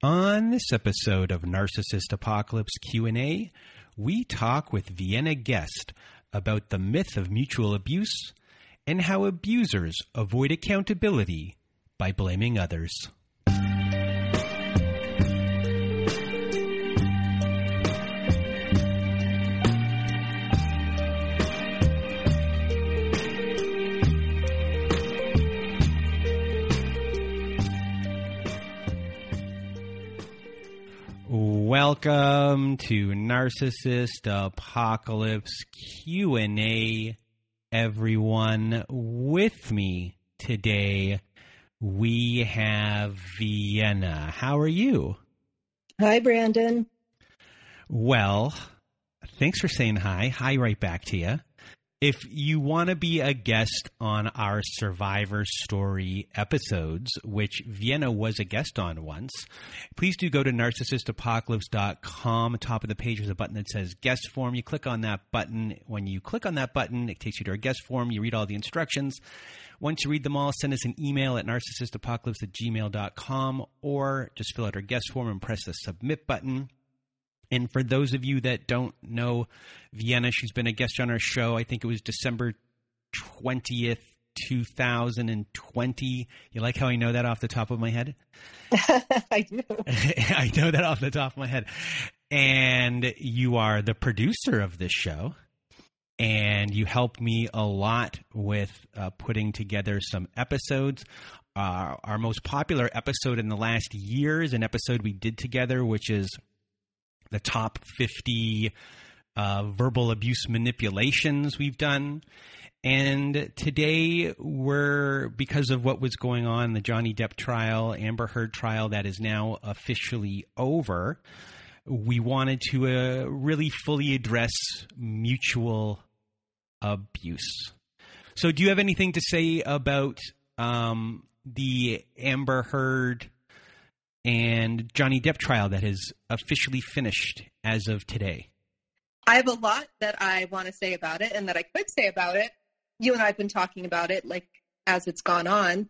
On this episode of Narcissist Apocalypse Q&A, we talk with Vienna Guest about the myth of mutual abuse and how abusers avoid accountability by blaming others. Welcome to Narcissist Apocalypse Q&A everyone with me today we have Vienna. How are you? Hi Brandon. Well, thanks for saying hi. Hi right back to you. If you want to be a guest on our Survivor Story episodes, which Vienna was a guest on once, please do go to narcissistapocalypse.com. Top of the page is a button that says guest form. You click on that button. When you click on that button, it takes you to our guest form. You read all the instructions. Once you read them all, send us an email at narcissistapocalypse at gmail.com or just fill out our guest form and press the submit button. And for those of you that don't know Vienna, she's been a guest on our show. I think it was December 20th, 2020. You like how I know that off the top of my head? I do. I know that off the top of my head. And you are the producer of this show. And you help me a lot with uh, putting together some episodes. Uh, our most popular episode in the last year is an episode we did together, which is the top 50 uh, verbal abuse manipulations we've done. And today we're, because of what was going on, the Johnny Depp trial, Amber Heard trial that is now officially over, we wanted to uh, really fully address mutual abuse. So, do you have anything to say about um, the Amber Heard and Johnny Depp trial that has officially finished as of today? I have a lot that I want to say about it and that I could say about it. You and I have been talking about it like as it's gone on.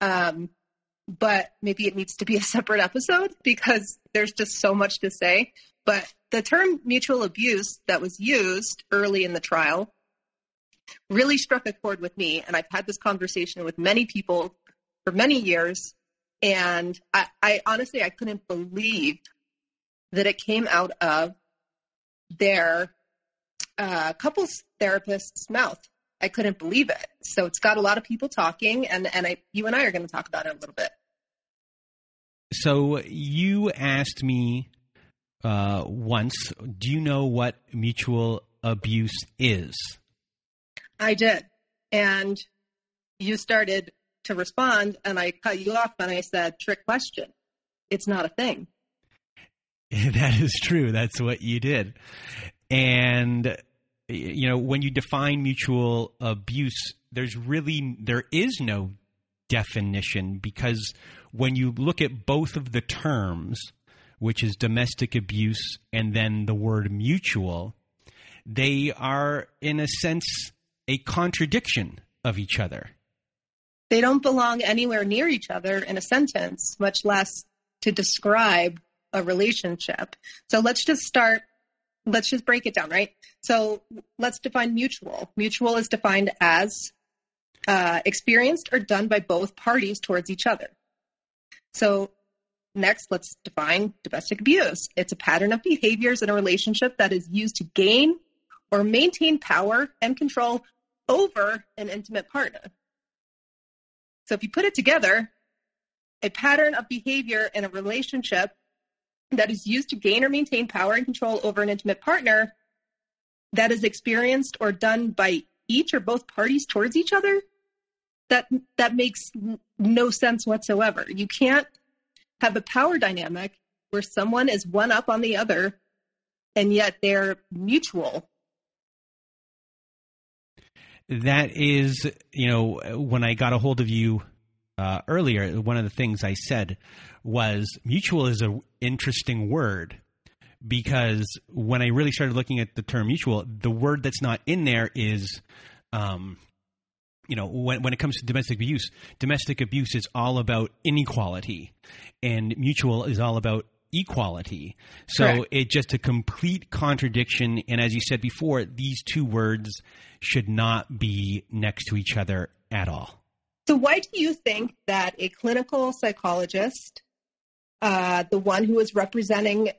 Um, but maybe it needs to be a separate episode because there's just so much to say. But the term mutual abuse that was used early in the trial really struck a chord with me. And I've had this conversation with many people for many years and I, I honestly, I couldn't believe that it came out of their uh, couples therapist's mouth. I couldn't believe it. So it's got a lot of people talking, and and I, you and I are going to talk about it a little bit. So you asked me uh, once, do you know what mutual abuse is? I did, and you started to respond and I cut you off and I said, trick question. It's not a thing. That is true. That's what you did. And, you know, when you define mutual abuse, there's really, there is no definition because when you look at both of the terms, which is domestic abuse and then the word mutual, they are, in a sense, a contradiction of each other. They don't belong anywhere near each other in a sentence, much less to describe a relationship. So let's just start, let's just break it down, right? So let's define mutual. Mutual is defined as uh, experienced or done by both parties towards each other. So next, let's define domestic abuse. It's a pattern of behaviors in a relationship that is used to gain or maintain power and control over an intimate partner. So if you put it together, a pattern of behavior in a relationship that is used to gain or maintain power and control over an intimate partner that is experienced or done by each or both parties towards each other that that makes no sense whatsoever. You can't have a power dynamic where someone is one up on the other and yet they're mutual that is, you know, when I got a hold of you uh, earlier, one of the things I said was mutual is an interesting word because when I really started looking at the term mutual, the word that's not in there is um, you know, when, when it comes to domestic abuse, domestic abuse is all about inequality, and mutual is all about equality. So Correct. it's just a complete contradiction. And as you said before, these two words should not be next to each other at all. So, why do you think that a clinical psychologist, uh, the one who was representing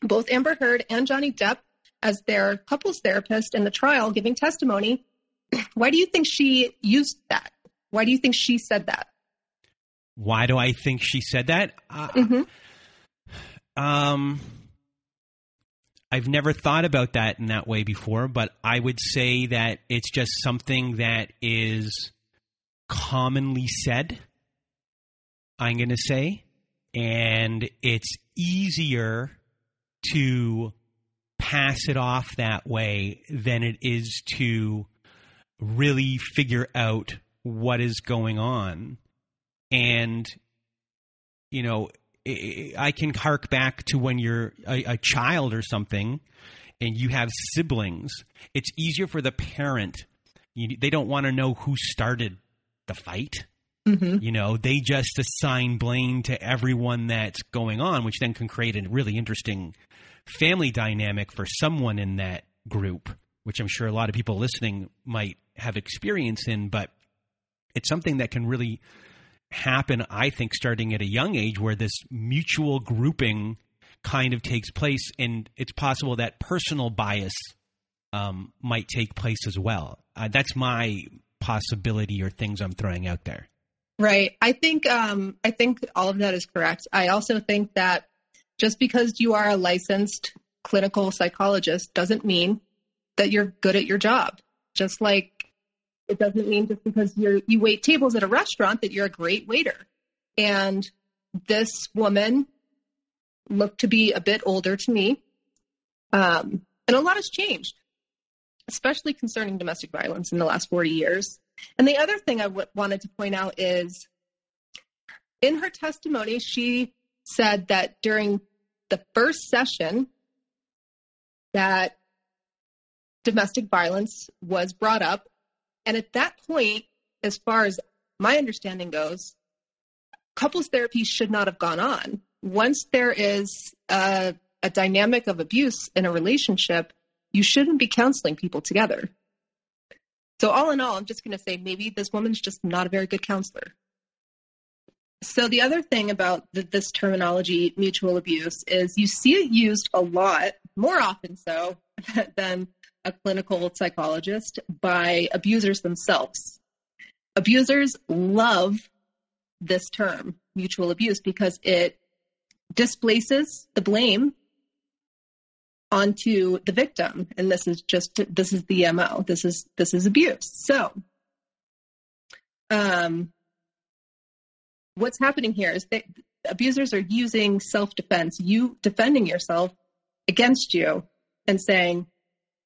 both Amber Heard and Johnny Depp as their couples therapist in the trial, giving testimony, why do you think she used that? Why do you think she said that? Why do I think she said that? Uh, hmm Um, I've never thought about that in that way before, but I would say that it's just something that is commonly said. I'm going to say, and it's easier to pass it off that way than it is to really figure out what is going on. And, you know, I can hark back to when you're a, a child or something and you have siblings. It's easier for the parent. You, they don't want to know who started the fight. hmm You know, they just assign blame to everyone that's going on, which then can create a really interesting family dynamic for someone in that group, which I'm sure a lot of people listening might have experience in, but it's something that can really happen, I think, starting at a young age where this mutual grouping kind of takes place, and it's possible that personal bias um, might take place as well. Uh, that's my possibility or things I'm throwing out there. Right. I think um, I think all of that is correct. I also think that just because you are a licensed clinical psychologist doesn't mean that you're good at your job. Just like it doesn't mean just because you're you wait tables at a restaurant that you're a great waiter. And this woman looked to be a bit older to me, um, and a lot has changed, especially concerning domestic violence in the last 40 years. And the other thing I w- wanted to point out is in her testimony, she said that during the first session that domestic violence was brought up. And at that point, as far as my understanding goes, couples therapy should not have gone on. Once there is a, a dynamic of abuse in a relationship, you shouldn't be counseling people together. So, all in all, I'm just going to say maybe this woman's just not a very good counselor. So, the other thing about the, this terminology, mutual abuse, is you see it used a lot, more often so than a clinical psychologist, by abusers themselves. Abusers love this term, mutual abuse, because it displaces the blame onto the victim. And this is just this is the mo this is this is abuse. So um what's happening here is that abusers are using self-defense you defending yourself against you and saying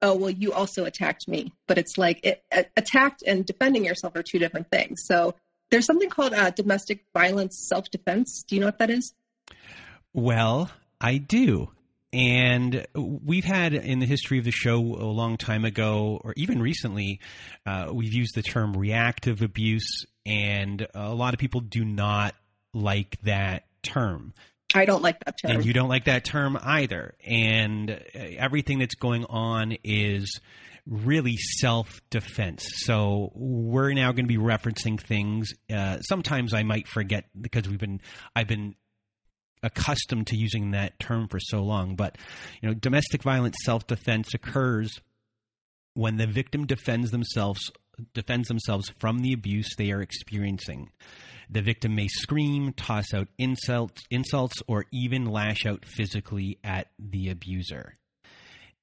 oh well you also attacked me but it's like it, attacked and defending yourself are two different things so there's something called uh, domestic violence self-defense do you know what that is Well, I do. And we've had in the history of the show a long time ago, or even recently, uh, we've used the term reactive abuse, and a lot of people do not like that term. I don't like that term And you don't like that term either. And uh, everything that's going on is really self defense. So we're now going to be referencing things. Uh, sometimes I might forget because we've been, I've been accustomed to using that term for so long. But, you know, domestic violence self defense occurs when the victim defends themselves defends themselves from the abuse they are experiencing. The victim may scream, toss out insults, insults, or even lash out physically at the abuser.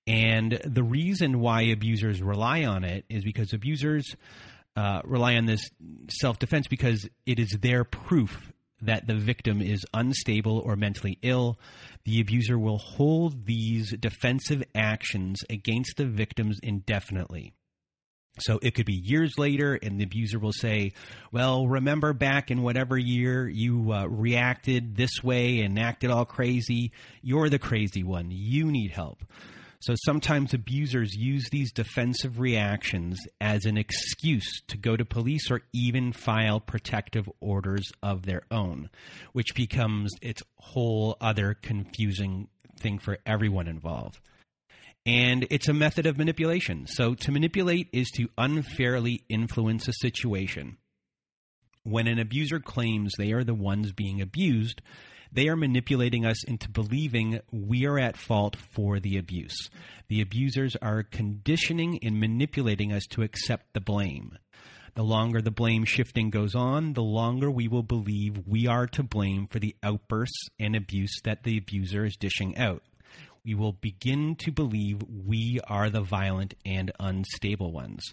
And the reason why abusers rely on it is because abusers uh, rely on this self defense because it is their proof that the victim is unstable or mentally ill. The abuser will hold these defensive actions against the victims indefinitely. So it could be years later, and the abuser will say, Well, remember back in whatever year you uh, reacted this way and acted all crazy? You're the crazy one. You need help. So sometimes abusers use these defensive reactions as an excuse to go to police or even file protective orders of their own, which becomes its whole other confusing thing for everyone involved. And it's a method of manipulation. So to manipulate is to unfairly influence a situation. When an abuser claims they are the ones being abused, they are manipulating us into believing we are at fault for the abuse. The abusers are conditioning and manipulating us to accept the blame. The longer the blame shifting goes on, the longer we will believe we are to blame for the outbursts and abuse that the abuser is dishing out we will begin to believe we are the violent and unstable ones.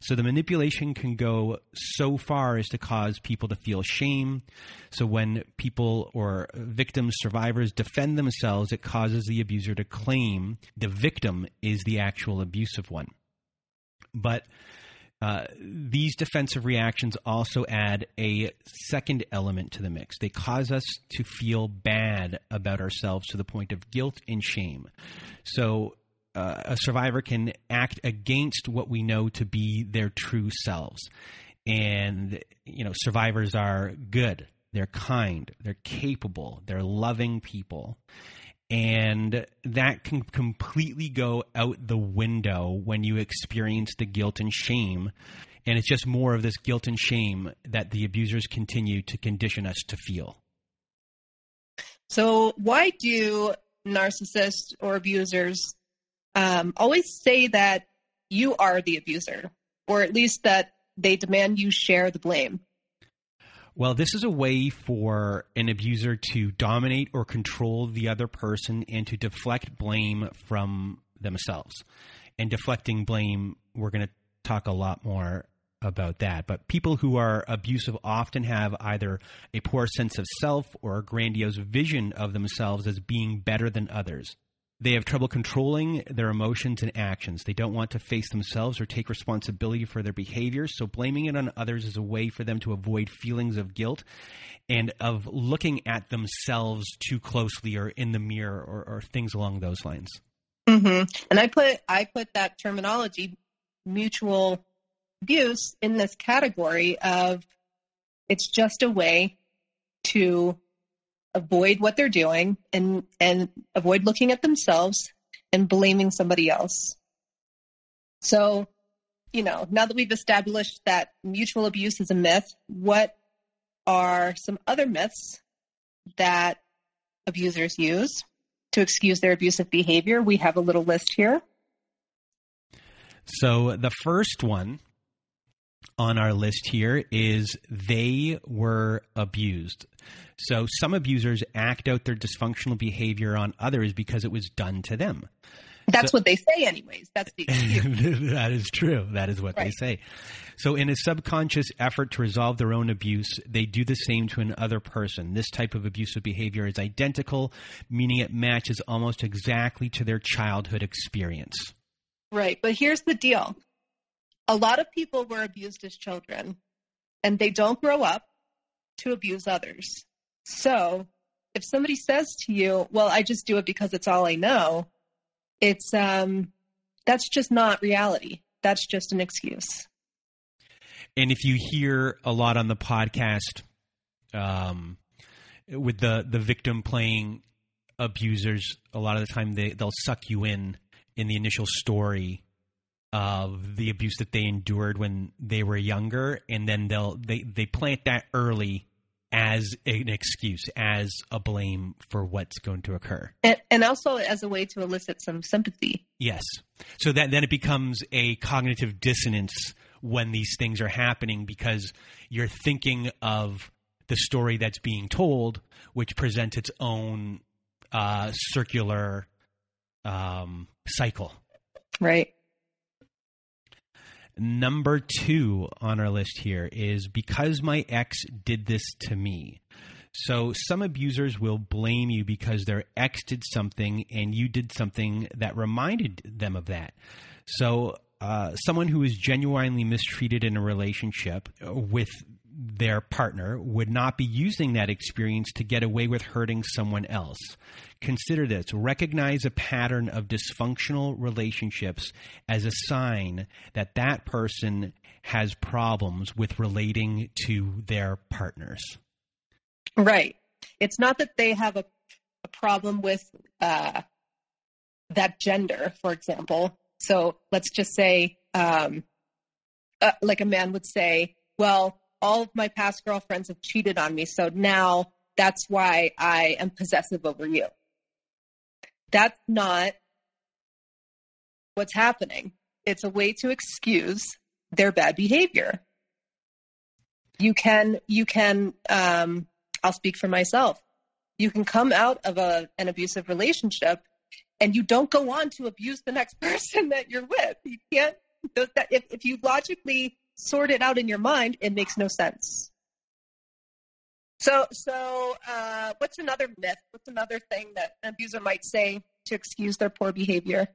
So the manipulation can go so far as to cause people to feel shame. So when people or victims, survivors defend themselves, it causes the abuser to claim the victim is the actual abusive one. But uh, these defensive reactions also add a second element to the mix. They cause us to feel bad about ourselves to the point of guilt and shame. So, uh, a survivor can act against what we know to be their true selves. And, you know, survivors are good, they're kind, they're capable, they're loving people and that can completely go out the window when you experience the guilt and shame. And it's just more of this guilt and shame that the abusers continue to condition us to feel. So why do narcissists or abusers um, always say that you are the abuser or at least that they demand you share the blame well, this is a way for an abuser to dominate or control the other person and to deflect blame from themselves. And deflecting blame, we're going to talk a lot more about that. But people who are abusive often have either a poor sense of self or a grandiose vision of themselves as being better than others. They have trouble controlling their emotions and actions. They don't want to face themselves or take responsibility for their behaviors, so blaming it on others is a way for them to avoid feelings of guilt and of looking at themselves too closely or in the mirror or, or things along those lines. Mm-hmm. And I put I put that terminology, mutual abuse, in this category of it's just a way to avoid what they're doing and and avoid looking at themselves and blaming somebody else. So, you know, now that we've established that mutual abuse is a myth, what are some other myths that abusers use to excuse their abusive behavior? We have a little list here. So, the first one on our list here is they were abused. So some abusers act out their dysfunctional behavior on others because it was done to them. That's so, what they say, anyways. That's the that is true. That is what right. they say. So, in a subconscious effort to resolve their own abuse, they do the same to another person. This type of abusive behavior is identical, meaning it matches almost exactly to their childhood experience. Right. But here's the deal a lot of people were abused as children, and they don't grow up to abuse others. So if somebody says to you, "Well, I just do it because it's all I know," it's um, that's just not reality. That's just an excuse. And if you hear a lot on the podcast, um, with the the victim playing abusers, a lot of the time they they'll suck you in in the initial story of the abuse that they endured when they were younger, and then they'll they they plant that early as an excuse, as a blame for what's going to occur, and, and also as a way to elicit some sympathy. Yes, so that then it becomes a cognitive dissonance when these things are happening because you're thinking of the story that's being told, which presents its own uh, circular um, cycle. Right. Number two on our list here is because my ex did this to me. So some abusers will blame you because their ex did something and you did something that reminded them of that. So uh, someone who is genuinely mistreated in a relationship with their partner would not be using that experience to get away with hurting someone else. Consider this recognize a pattern of dysfunctional relationships as a sign that that person has problems with relating to their partners. Right. It's not that they have a, a problem with uh, that gender, for example. So let's just say, um, uh, like a man would say, well, all of my past girlfriends have cheated on me, so now that's why I am possessive over you. That's not what's happening. It's a way to excuse their bad behavior. You can, you can, um, I'll speak for myself. You can come out of a, an abusive relationship and you don't go on to abuse the next person that you're with. You can't, if, if you logically sort it out in your mind, it makes no sense. So, so uh, what's another myth? What's another thing that an abuser might say to excuse their poor behavior?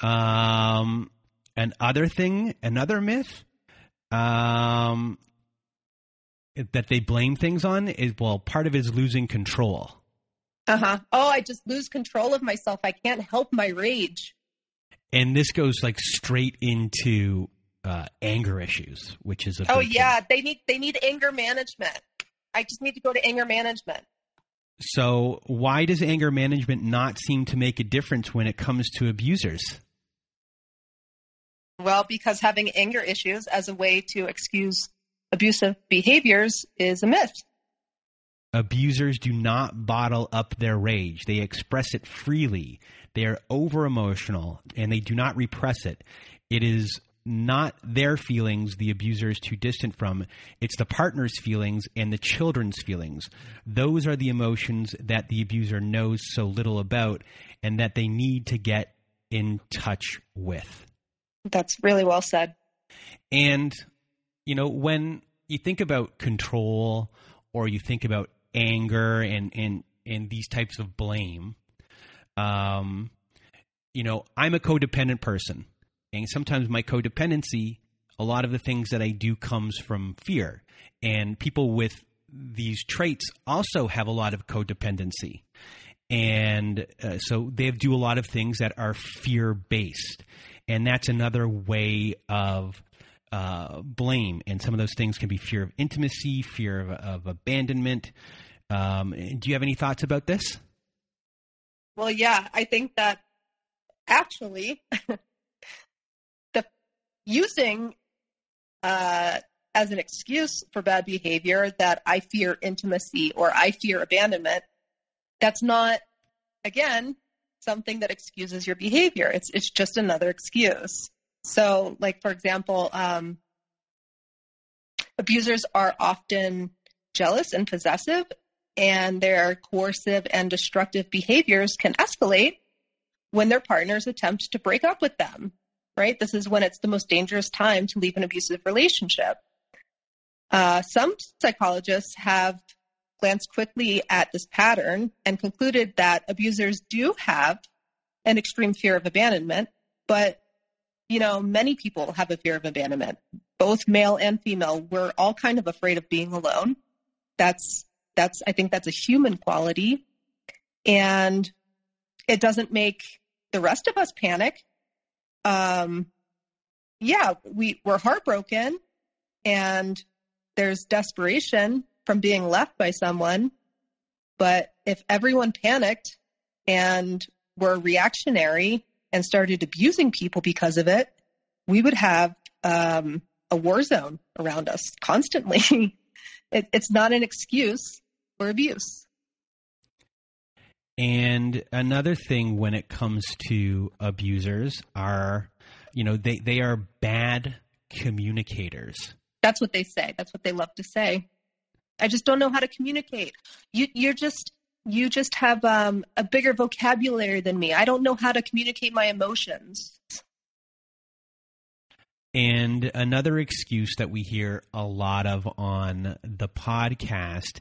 Um, another thing, another myth, um, that they blame things on is well, part of it is losing control. Uh huh. Oh, I just lose control of myself. I can't help my rage. And this goes like straight into uh, anger issues, which is a oh yeah, thing. they need they need anger management. I just need to go to anger management. So why does anger management not seem to make a difference when it comes to abusers? Well, because having anger issues as a way to excuse abusive behaviors is a myth. Abusers do not bottle up their rage. They express it freely. They are over emotional and they do not repress it. It is not their feelings the abuser is too distant from. It's the partner's feelings and the children's feelings. Those are the emotions that the abuser knows so little about and that they need to get in touch with. That's really well said. And, you know, when you think about control or you think about anger and, and, and these types of blame, um, you know, I'm a codependent person. And sometimes my codependency, a lot of the things that I do comes from fear. And people with these traits also have a lot of codependency. And uh, so they do a lot of things that are fear based and that's another way of uh, blame. And some of those things can be fear of intimacy, fear of, of abandonment. Um, do you have any thoughts about this? Well, yeah, I think that actually using uh, as an excuse for bad behavior that I fear intimacy or I fear abandonment, that's not, again, something that excuses your behavior. It's it's just another excuse. So, like for example, um, abusers are often jealous and possessive, and their coercive and destructive behaviors can escalate when their partners attempt to break up with them. Right? This is when it's the most dangerous time to leave an abusive relationship. Uh, some psychologists have glanced quickly at this pattern and concluded that abusers do have an extreme fear of abandonment, but you know, many people have a fear of abandonment, both male and female. We're all kind of afraid of being alone. That's that's I think that's a human quality. And it doesn't make the rest of us panic. Um yeah, we, we're heartbroken and there's desperation from being left by someone. But if everyone panicked and were reactionary and started abusing people because of it, we would have um, a war zone around us constantly. it, it's not an excuse for abuse. And another thing when it comes to abusers are, you know, they, they are bad communicators. That's what they say. That's what they love to say. I just don't know how to communicate. You you're just you just have um, a bigger vocabulary than me. I don't know how to communicate my emotions. And another excuse that we hear a lot of on the podcast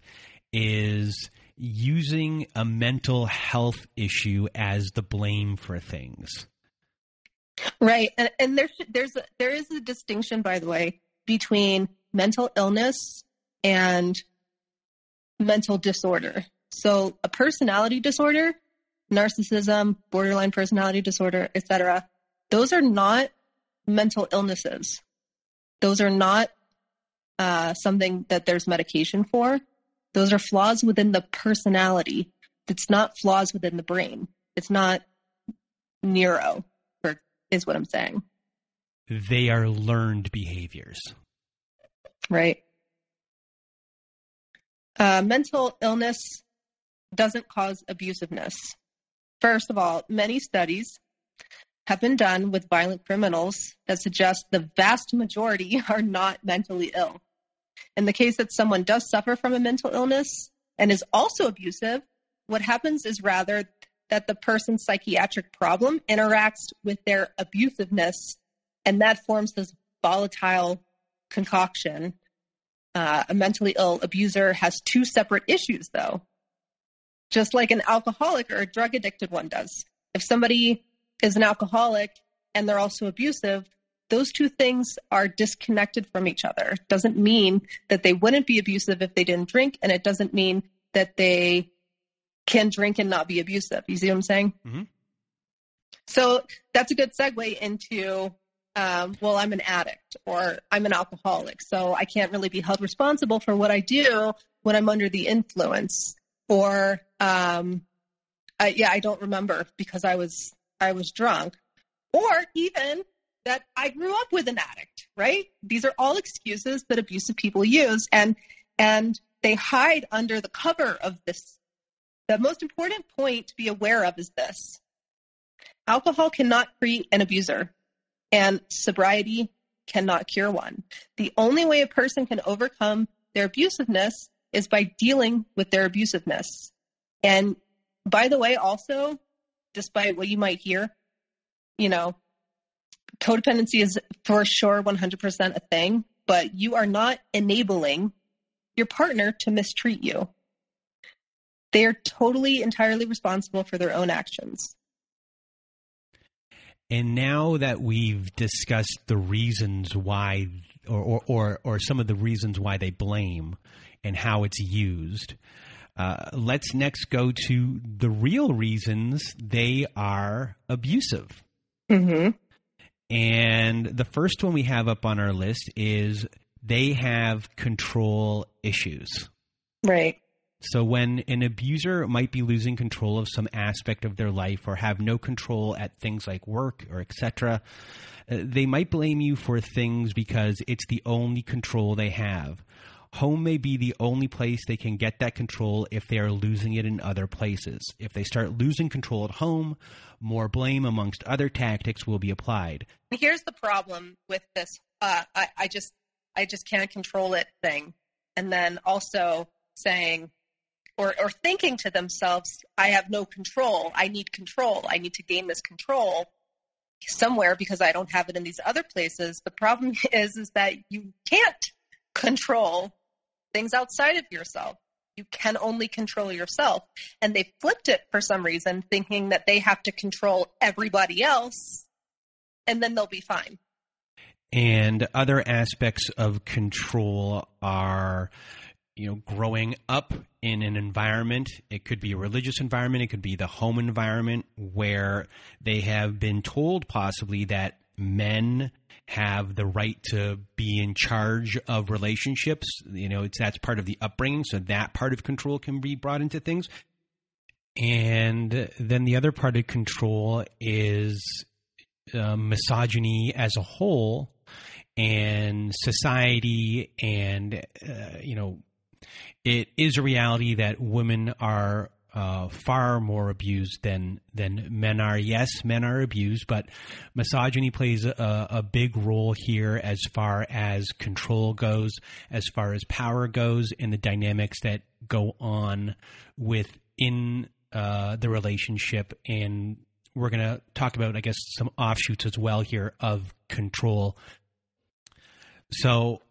is using a mental health issue as the blame for things. Right, and, and there's there's a, there is a distinction, by the way, between mental illness and mental disorder. So a personality disorder, narcissism, borderline personality disorder, etc. Those are not mental illnesses. Those are not uh, something that there's medication for. Those are flaws within the personality. It's not flaws within the brain. It's not neuro, is what I'm saying. They are learned behaviors. Right. Uh, mental illness doesn't cause abusiveness. First of all, many studies have been done with violent criminals that suggest the vast majority are not mentally ill. In the case that someone does suffer from a mental illness and is also abusive, what happens is rather that the person's psychiatric problem interacts with their abusiveness, and that forms this volatile concoction. Uh, a mentally ill abuser has two separate issues, though, just like an alcoholic or a drug addicted one does. If somebody is an alcoholic and they're also abusive, those two things are disconnected from each other. Doesn't mean that they wouldn't be abusive if they didn't drink, and it doesn't mean that they can drink and not be abusive. You see what I'm saying? Mm-hmm. So that's a good segue into, um, well, I'm an addict or I'm an alcoholic, so I can't really be held responsible for what I do when I'm under the influence. Or, um, I, yeah, I don't remember because I was I was drunk, or even that I grew up with an addict, right? These are all excuses that abusive people use and and they hide under the cover of this. The most important point to be aware of is this. Alcohol cannot create an abuser and sobriety cannot cure one. The only way a person can overcome their abusiveness is by dealing with their abusiveness. And by the way, also, despite what you might hear, you know, codependency is for sure 100% a thing, but you are not enabling your partner to mistreat you. They are totally, entirely responsible for their own actions. And now that we've discussed the reasons why, or, or, or, or some of the reasons why they blame and how it's used, uh, let's next go to the real reasons they are abusive. Mm-hmm. And the first one we have up on our list is they have control issues. Right. So when an abuser might be losing control of some aspect of their life or have no control at things like work or etc., uh, they might blame you for things because it's the only control they have home may be the only place they can get that control if they are losing it in other places. If they start losing control at home, more blame amongst other tactics will be applied. Here's the problem with this uh, I, I just I just can't control it thing. And then also saying or, or thinking to themselves, I have no control. I need control. I need to gain this control somewhere because I don't have it in these other places. The problem is is that you can't control things outside of yourself. You can only control yourself. And they flipped it for some reason, thinking that they have to control everybody else and then they'll be fine. And other aspects of control are, you know, growing up in an environment. It could be a religious environment, it could be the home environment where they have been told possibly that men have the right to be in charge of relationships. You know, it's that's part of the upbringing, so that part of control can be brought into things. And then the other part of control is uh, misogyny as a whole, and society, and uh, you know, it is a reality that women are uh, far more abused than than men are. Yes, men are abused, but misogyny plays a, a, big role here as far as control goes, as far as power goes, and the dynamics that go on within uh, the relationship. And we're going to talk about, I guess, some offshoots as well here of control. So,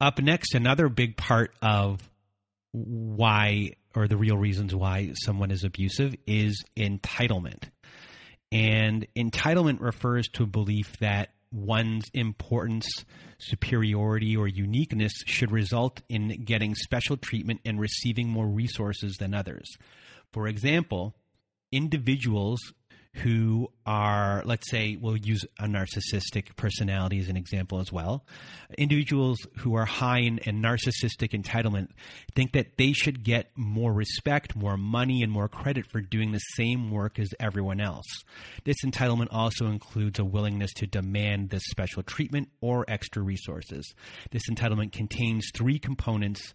up next, another big part of why or the real reasons why someone is abusive is entitlement. And entitlement refers to a belief that one's importance, superiority, or uniqueness should result in getting special treatment and receiving more resources than others. For example, individuals who are, let's say, we'll use a narcissistic personality as an example as well. Individuals who are high in, in, narcissistic entitlement think that they should get more respect, more money, and more credit for doing the same work as everyone else. This entitlement also includes a willingness to demand this special treatment or extra resources. This entitlement contains three components,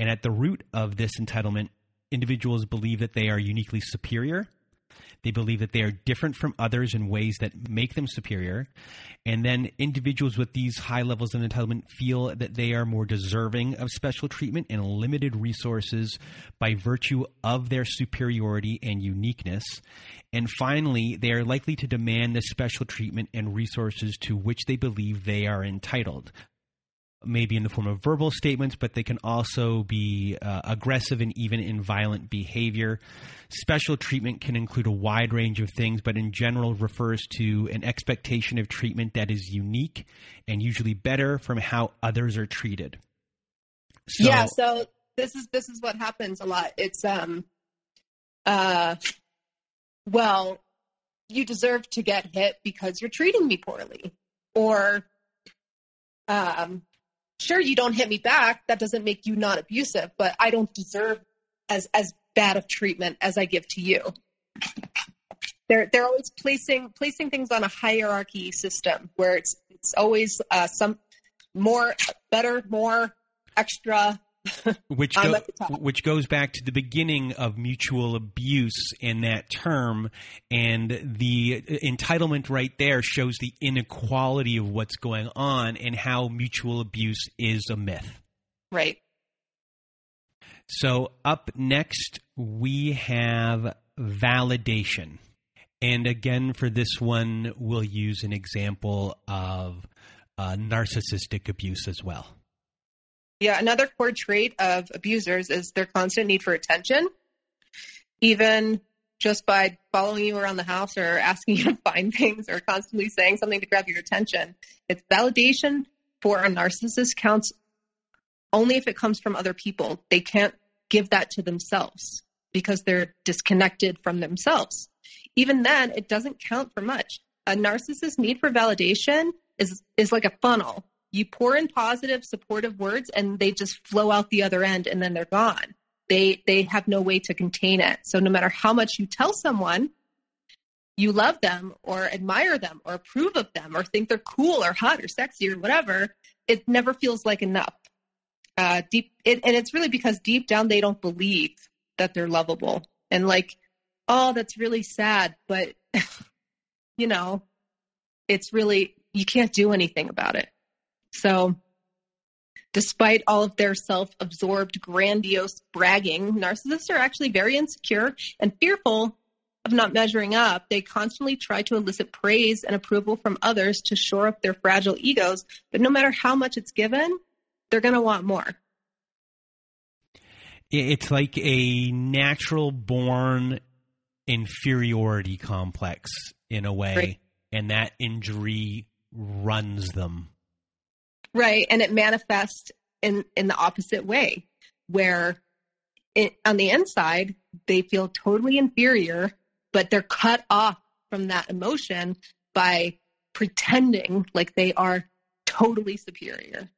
and at the root of this entitlement, individuals believe that they are uniquely superior they believe that they are different from others in ways that make them superior. And then individuals with these high levels of entitlement feel that they are more deserving of special treatment and limited resources by virtue of their superiority and uniqueness. And finally, they are likely to demand the special treatment and resources to which they believe they are entitled maybe in the form of verbal statements, but they can also be uh, aggressive and even in violent behavior. Special treatment can include a wide range of things, but in general refers to an expectation of treatment that is unique and usually better from how others are treated. So, yeah, so this is this is what happens a lot. It's um uh well, you deserve to get hit because you're treating me poorly. Or um sure you don't hit me back that doesn't make you not abusive but i don't deserve as as bad of treatment as i give to you. They're they're always placing placing things on a hierarchy system where it's it's always uh, some more better more extra which go, which goes back to the beginning of mutual abuse in that term and the entitlement right there shows the inequality of what's going on and how mutual abuse is a myth. Right. So up next we have validation. And again for this one we'll use an example of uh, narcissistic abuse as well yeah, another core trait of abusers is their constant need for attention. Even just by following you around the house or asking you to find things or constantly saying something to grab your attention. It's validation for a narcissist counts only if it comes from other people. They can't give that to themselves because they're disconnected from themselves. Even then, it doesn't count for much. A narcissist's need for validation is is like a funnel you pour in positive supportive words and they just flow out the other end and then they're gone. They they have no way to contain it. So no matter how much you tell someone you love them or admire them or approve of them or think they're cool or hot or sexy or whatever it never feels like enough. Uh, deep it, and it's really because deep down they don't believe that they're lovable. And like oh that's really sad but you know it's really you can't do anything about it so, despite all of their self absorbed, grandiose bragging, narcissists are actually very insecure and fearful of not measuring up. They constantly try to elicit praise and approval from others to shore up their fragile egos, but no matter how much it's given, they're going to want more. It's like a natural born inferiority complex in a way, right. and that injury runs them right. And it manifests in in the opposite way where it, on the inside they feel totally inferior but they're cut off from that emotion by pretending like they are totally superior.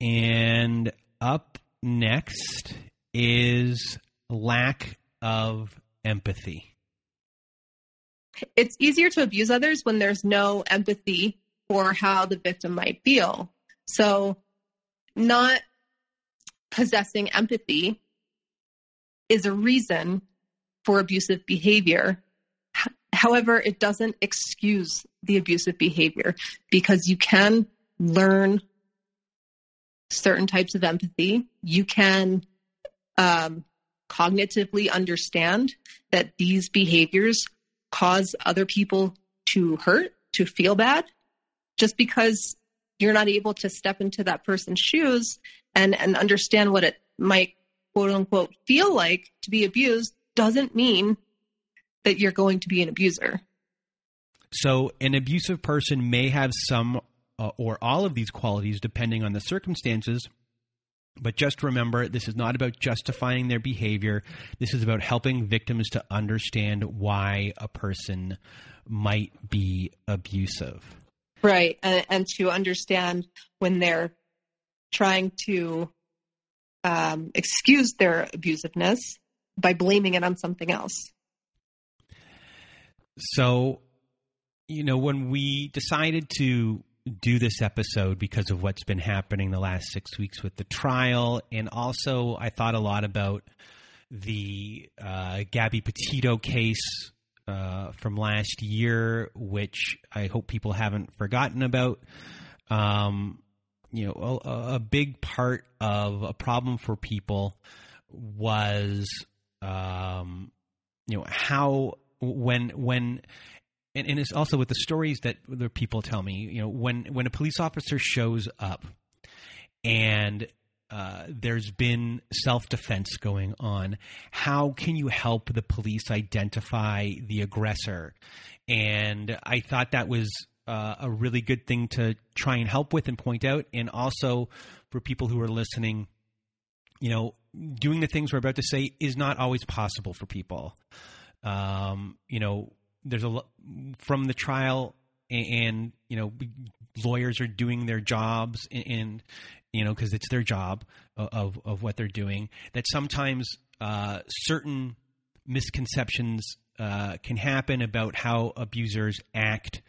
And up next is lack of empathy. It's easier to abuse others when there's no empathy for how the victim might feel. So, not possessing empathy is a reason for abusive behavior. However, it doesn't excuse the abusive behavior because you can learn certain types of empathy. You can um, cognitively understand that these behaviors cause other people to hurt, to feel bad, just because you're not able to step into that person's shoes and, and understand what it might quote unquote feel like to be abused doesn't mean that you're going to be an abuser. So, an abusive person may have some uh, or all of these qualities depending on the circumstances. But just remember, this is not about justifying their behavior. This is about helping victims to understand why a person might be abusive. Right. And, and to understand when they're trying to um, excuse their abusiveness by blaming it on something else. So, you know, when we decided to do this episode because of what's been happening the last six weeks with the trial. And also, I thought a lot about the uh, Gabby Petito case uh, from last year, which I hope people haven't forgotten about. Um, you know, a, a, big part of a problem for people was, um, you know, how when when and, and it's also with the stories that the people tell me. You know, when when a police officer shows up and uh, there's been self defense going on. How can you help the police identify the aggressor? And I thought that was uh, a really good thing to try and help with and point out. And also for people who are listening, you know, doing the things we're about to say is not always possible for people. Um, you know, there's a from the trial and, and you know lawyers are doing their jobs and, and you know because it's their job of of what they're doing that sometimes uh, certain misconceptions uh, can happen about how abusers act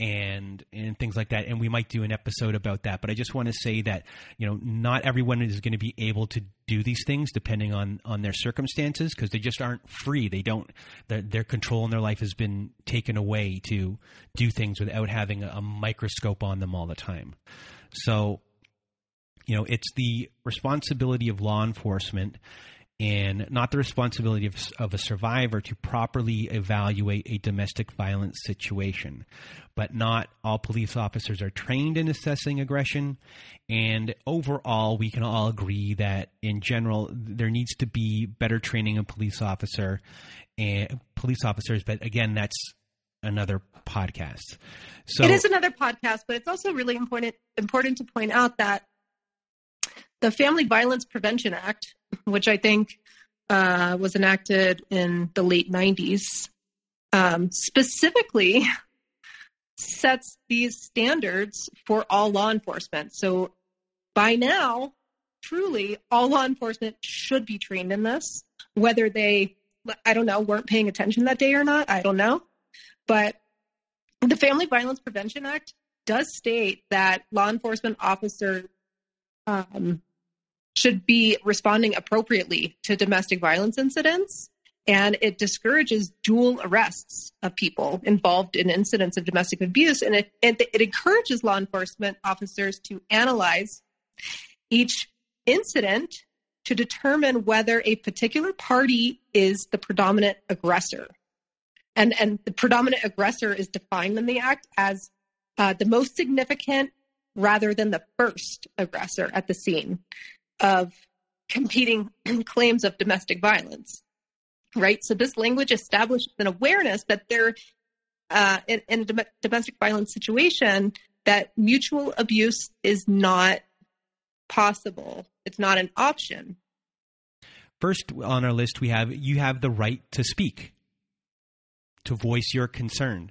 and and things like that. And we might do an episode about that. But i just want to say that you know not everyone is going to be able to do these things depending on on their circumstances because they just aren't free. They don't their, their control in their life has been taken away to do things without having a, a microscope on them all the time. So you know it's the responsibility of law enforcement and not the responsibility of, of, a survivor to properly evaluate a domestic violence situation. But not all police officers are trained in assessing aggression. And overall, we can all agree that in general, there needs to be better training of police officer and police officers. But again, that's another podcast. So it is another podcast, but it's also really important important to point out that the Family Violence Prevention Act, which I think uh, was enacted in the late 90s, um, specifically sets these standards for all law enforcement. So by now, truly, all law enforcement should be trained in this, whether they, I don't know, weren't paying attention that day or not. I don't know. But the Family Violence Prevention Act does state that law enforcement officers um, should be responding appropriately to domestic violence incidents. And it discourages dual arrests of people involved in incidents of domestic abuse. And it, it, encourages law enforcement officers to analyze each incident to determine whether a particular party is the predominant aggressor. And, and the predominant aggressor is defined in the act as uh, the most significant rather than the first aggressor at the scene of competing claims of domestic violence. Right. So this language establishes an awareness that there, uh, in, in a dom- domestic violence situation, that mutual abuse is not possible. It's not an option. First on our list, we have you have the right to speak, to voice your concern,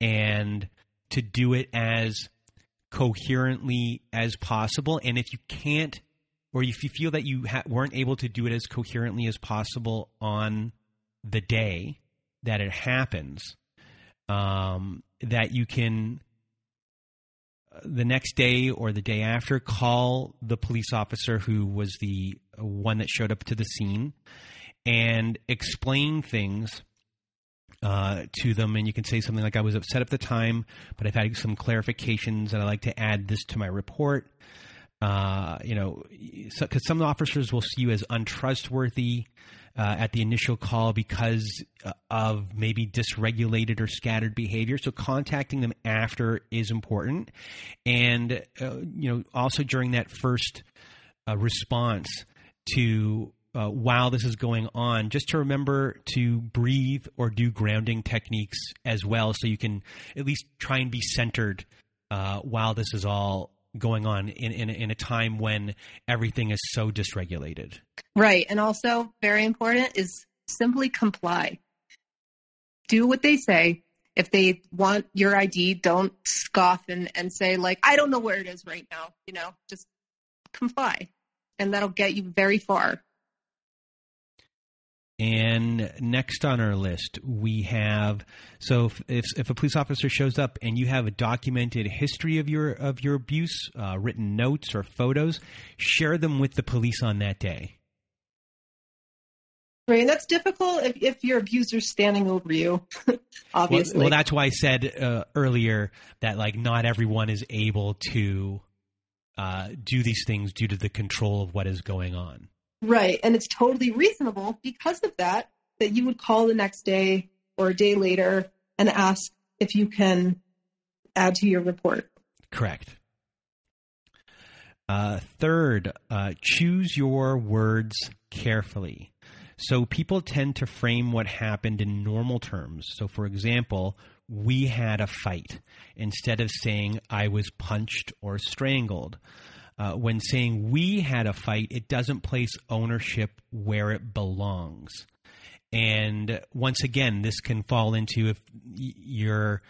and to do it as coherently as possible. And if you can't or if you feel that you ha- weren't able to do it as coherently as possible on the day that it happens, um, that you can the next day or the day after call the police officer who was the one that showed up to the scene and explain things uh, to them and you can say something like i was upset at the time but i've had some clarifications and i'd like to add this to my report uh, you know, because so, some officers will see you as untrustworthy uh, at the initial call because uh, of maybe dysregulated or scattered behavior. So contacting them after is important, and uh, you know, also during that first response to uh, while this is going on, just to remember to breathe or do grounding techniques as well, so you can at least try and be centered uh, while this is all going on in, in, in a time when everything is so dysregulated. Right. And also, very important is simply comply. Do what they say. If they want your ID, don't scoff and, and say, like, I don't know where it is right now. You know, just comply. And that'll get you very far. And next on our list, we have so if, if, if a police officer shows up and you have a documented history of your of your abuse, uh, written notes or photos, share them with the police on that day. Right, and that's difficult if, if your abuser's standing over you, obviously. Well, well, that's why I said uh, earlier that like not everyone is able to uh, do these things due to the control of what is going on. Right. And it's totally reasonable because of that, that you would call the next day or a day later and ask if you can add to your report. Correct. Uh, third, uh, choose your words carefully. So people tend to frame what happened in normal terms. So, for example, we had a fight instead of saying I was punched or strangled uh, when saying we had a fight, it doesn't place ownership where it belongs. And once again, this can fall into if you're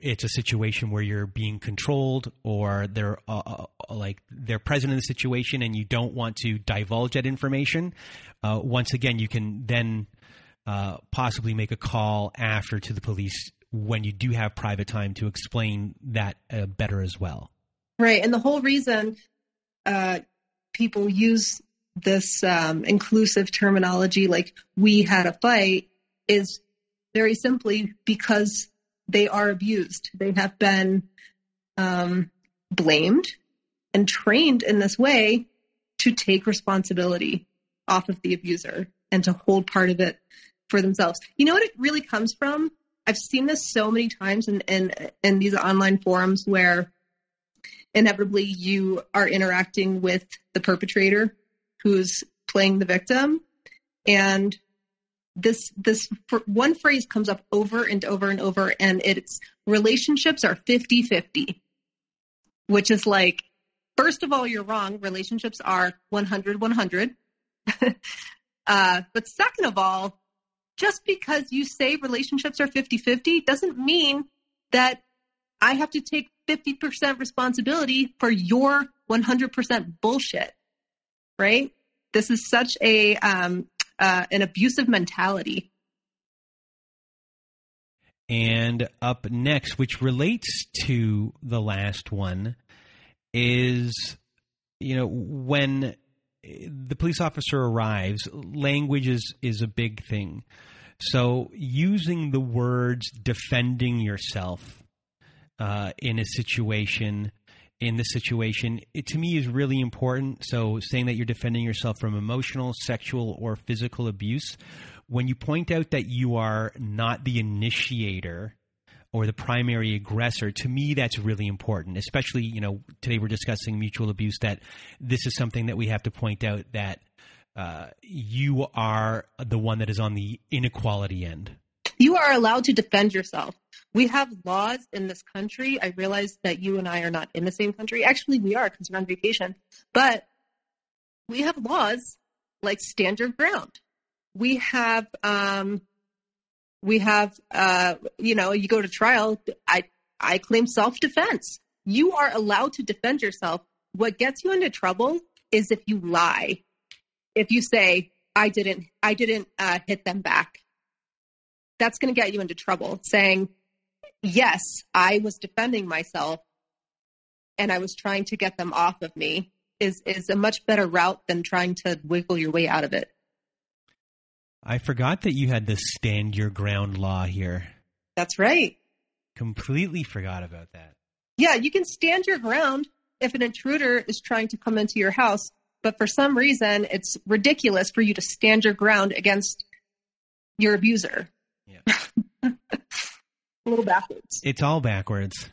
it's a situation where you're being controlled or they're uh, uh, like they're present in the situation and you don't want to divulge that information. Uh, once again you can then uh, possibly make a call after to the police when you do have private time to explain that uh, better as well. Right. And the whole reason uh, people use this um, inclusive terminology like we had a fight is very simply because they are abused. They have been um, blamed and trained in this way to take responsibility off of the abuser and to hold part of it for themselves. You know what it really comes from? I've seen this so many times in, in, in these online forums where inevitably you are interacting with the perpetrator who's playing the victim. And this this one phrase comes up over and over and over and it's relationships are 50-50 which is like first of all you're wrong. Relationships are 100 100 uh, but second of all just because you say relationships are 50-50 doesn't mean that i have to take 50% responsibility for your 100% bullshit, right? This is such a um, uh, an abusive mentality. And up next, which relates to the last one, is you know when the police officer arrives, language is is a big thing. So using the words defending yourself uh, in a situation in this situation it to me is really important. So saying that you're defending yourself from emotional sexual or physical abuse when you point out that you are not the initiator or the primary aggressor to me that's really important. Especially you know today we're discussing mutual abuse that this is something that we have to point out that uh, you are the one that is on the inequality end you are allowed to defend yourself. We have laws in this country. I realize that you and I are not in the same country. Actually, we are because we're on vacation. But we have laws like stand your ground. We have, um, we have, uh, you know, you go to trial. I, I claim self defense. You are allowed to defend yourself. What gets you into trouble is if you lie. If you say, I didn't, I didn't uh, hit them back that's going to get you into trouble saying, yes, I was defending myself and I was trying to get them off of me is, is a much better route than trying to wiggle your way out of it. I forgot that you had the stand your ground law here. That's right. Completely forgot about that. Yeah, you can stand your ground if an intruder is trying to come into your house, but for some reason it's ridiculous for you to stand your ground against your abuser. Yeah. a little backwards. It's all backwards.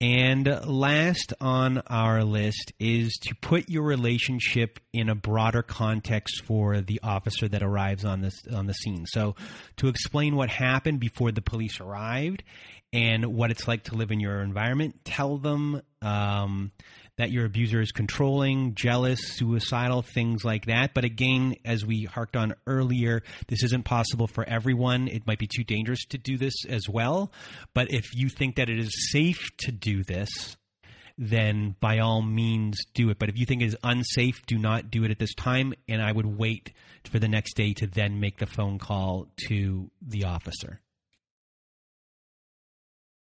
And last on our list is to put your relationship in a broader context for the officer that arrives on this on the scene. So, to explain what happened before the police arrived and what it's like to live in your environment, tell them um, that your abuser is controlling, jealous, suicidal, things like that. But again, as we harked on earlier, this isn't possible for everyone. It might be too dangerous to do this as well. But if you think that it is safe to do this, then by all means do it. But if you think it is unsafe, do not do it at this time. And I would wait for the next day to then make the phone call to the officer.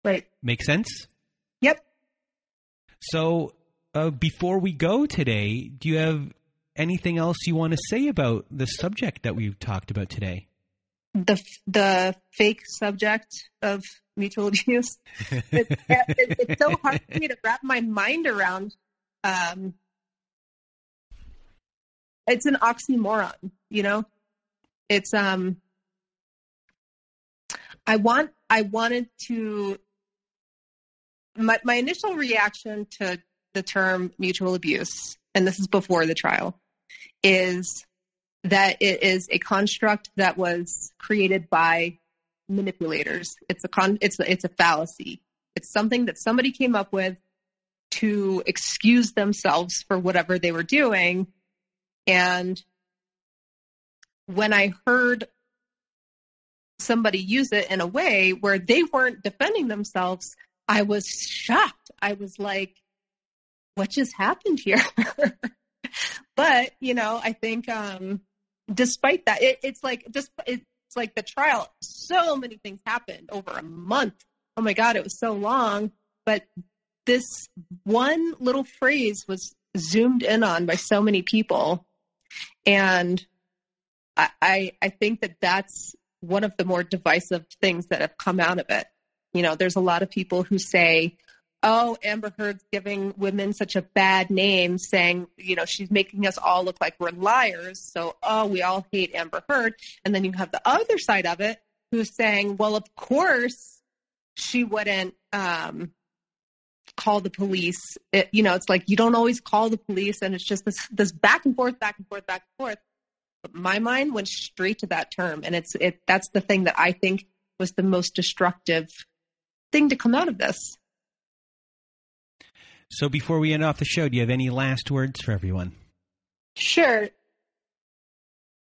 Right. Make sense? Yep. So uh, before we go today, do you have anything else you want to say about the subject that we've talked about today? The the fake subject of mutual abuse. it's, it, it's so hard for me to wrap my mind around. Um, it's an oxymoron, you know. It's um. I want. I wanted to. My my initial reaction to the term mutual abuse, and this is before the trial, is that it is a construct that was created by manipulators. It's a con it's a, it's a fallacy. It's something that somebody came up with to excuse themselves for whatever they were doing. And when I heard somebody use it in a way where they weren't defending themselves, I was shocked. I was like, what just happened here? but, you know, I think um, despite that, it, it's like just it's like the trial. So many things happened over a month. Oh my God, it was so long. But this one little phrase was zoomed in on by so many people. And I, I, I think that that's one of the more divisive things that have come out of it. You know, there's a lot of people who say, oh, Amber Heard's giving women such a bad name, saying, you know, she's making us all look like we're liars. So, oh, we all hate Amber Heard. And then you have the other side of it who's saying, well, of course she wouldn't um, call the police. It, you know, it's like you don't always call the police, and it's just this this back and forth, back and forth, back and forth. But my mind went straight to that term, and it's it. That's the thing that I think was the most destructive thing to come out of this. So before we end off the show, do you have any last words for everyone? Sure.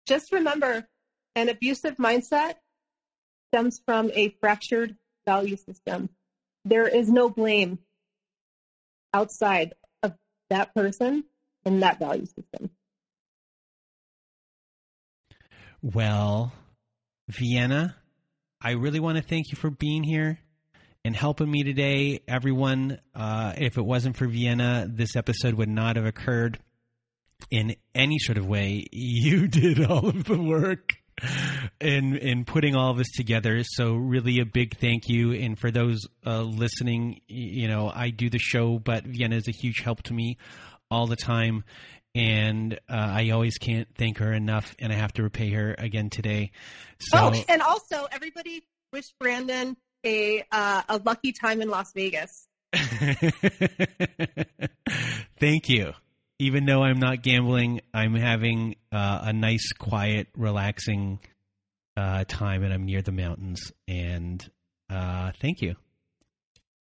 Just remember an abusive mindset stems from a fractured value system. There is no blame outside of that person and that value system. Well, Vienna, I really want to thank you for being here and helping me today. Everyone, uh, if it wasn't for Vienna, this episode would not have occurred in any sort of way. You did all of the work in in putting all of this together. So really a big thank you. And for those uh, listening, you know, I do the show, but Vienna is a huge help to me all the time. And uh, I always can't thank her enough, and I have to repay her again today. So, oh, and also everybody wish Brandon a uh, a lucky time in Las Vegas. Thank you. Even though I'm not gambling, I'm having uh, a nice, quiet, relaxing uh, time, and I'm near the mountains. And uh, thank you.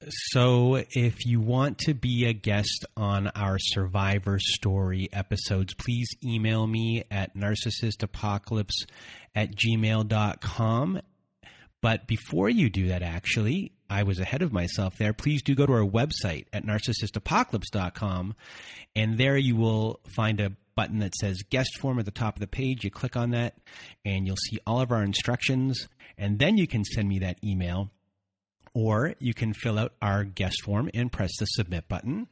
So, if you want to be a guest on our Survivor Story episodes, please email me at narcissistapocalypse at gmail.com but before you do that, actually, I was ahead of myself there. Please do go to our website at narcissistapocalypse.com, and there you will find a button that says guest form at the top of the page. You click on that, and you'll see all of our instructions, and then you can send me that email. Or you can fill out our guest form and press the submit button.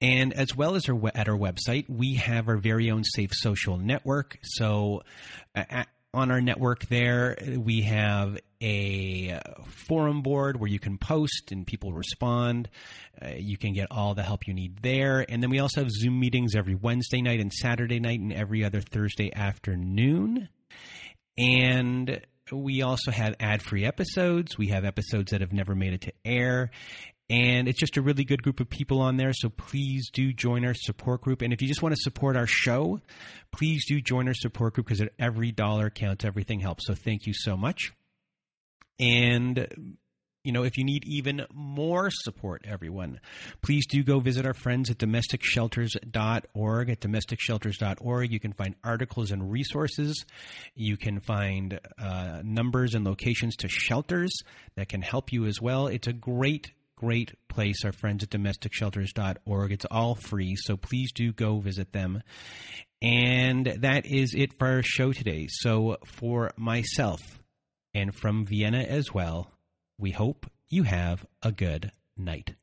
And as well as our, at our website, we have our very own Safe Social Network. So on our network there. We have a forum board where you can post and people respond. Uh, you can get all the help you need there. And then we also have Zoom meetings every Wednesday night and Saturday night and every other Thursday afternoon. And we also have ad free episodes. We have episodes that have never made it to air. And it's just a really good group of people on there. So please do join our support group. And if you just want to support our show, please do join our support group because every dollar counts, everything helps. So thank you so much. And you know, if you need even more support, everyone, please do go visit our friends at domesticshelters.org. At domesticshelters.org, you can find articles and resources. You can find uh, numbers and locations to shelters that can help you as well. It's a great great place, our friends at domesticshelters.org. It's all free, so please do go visit them. And that is it for our show today. So, for myself and from Vienna as well, we hope you have a good night.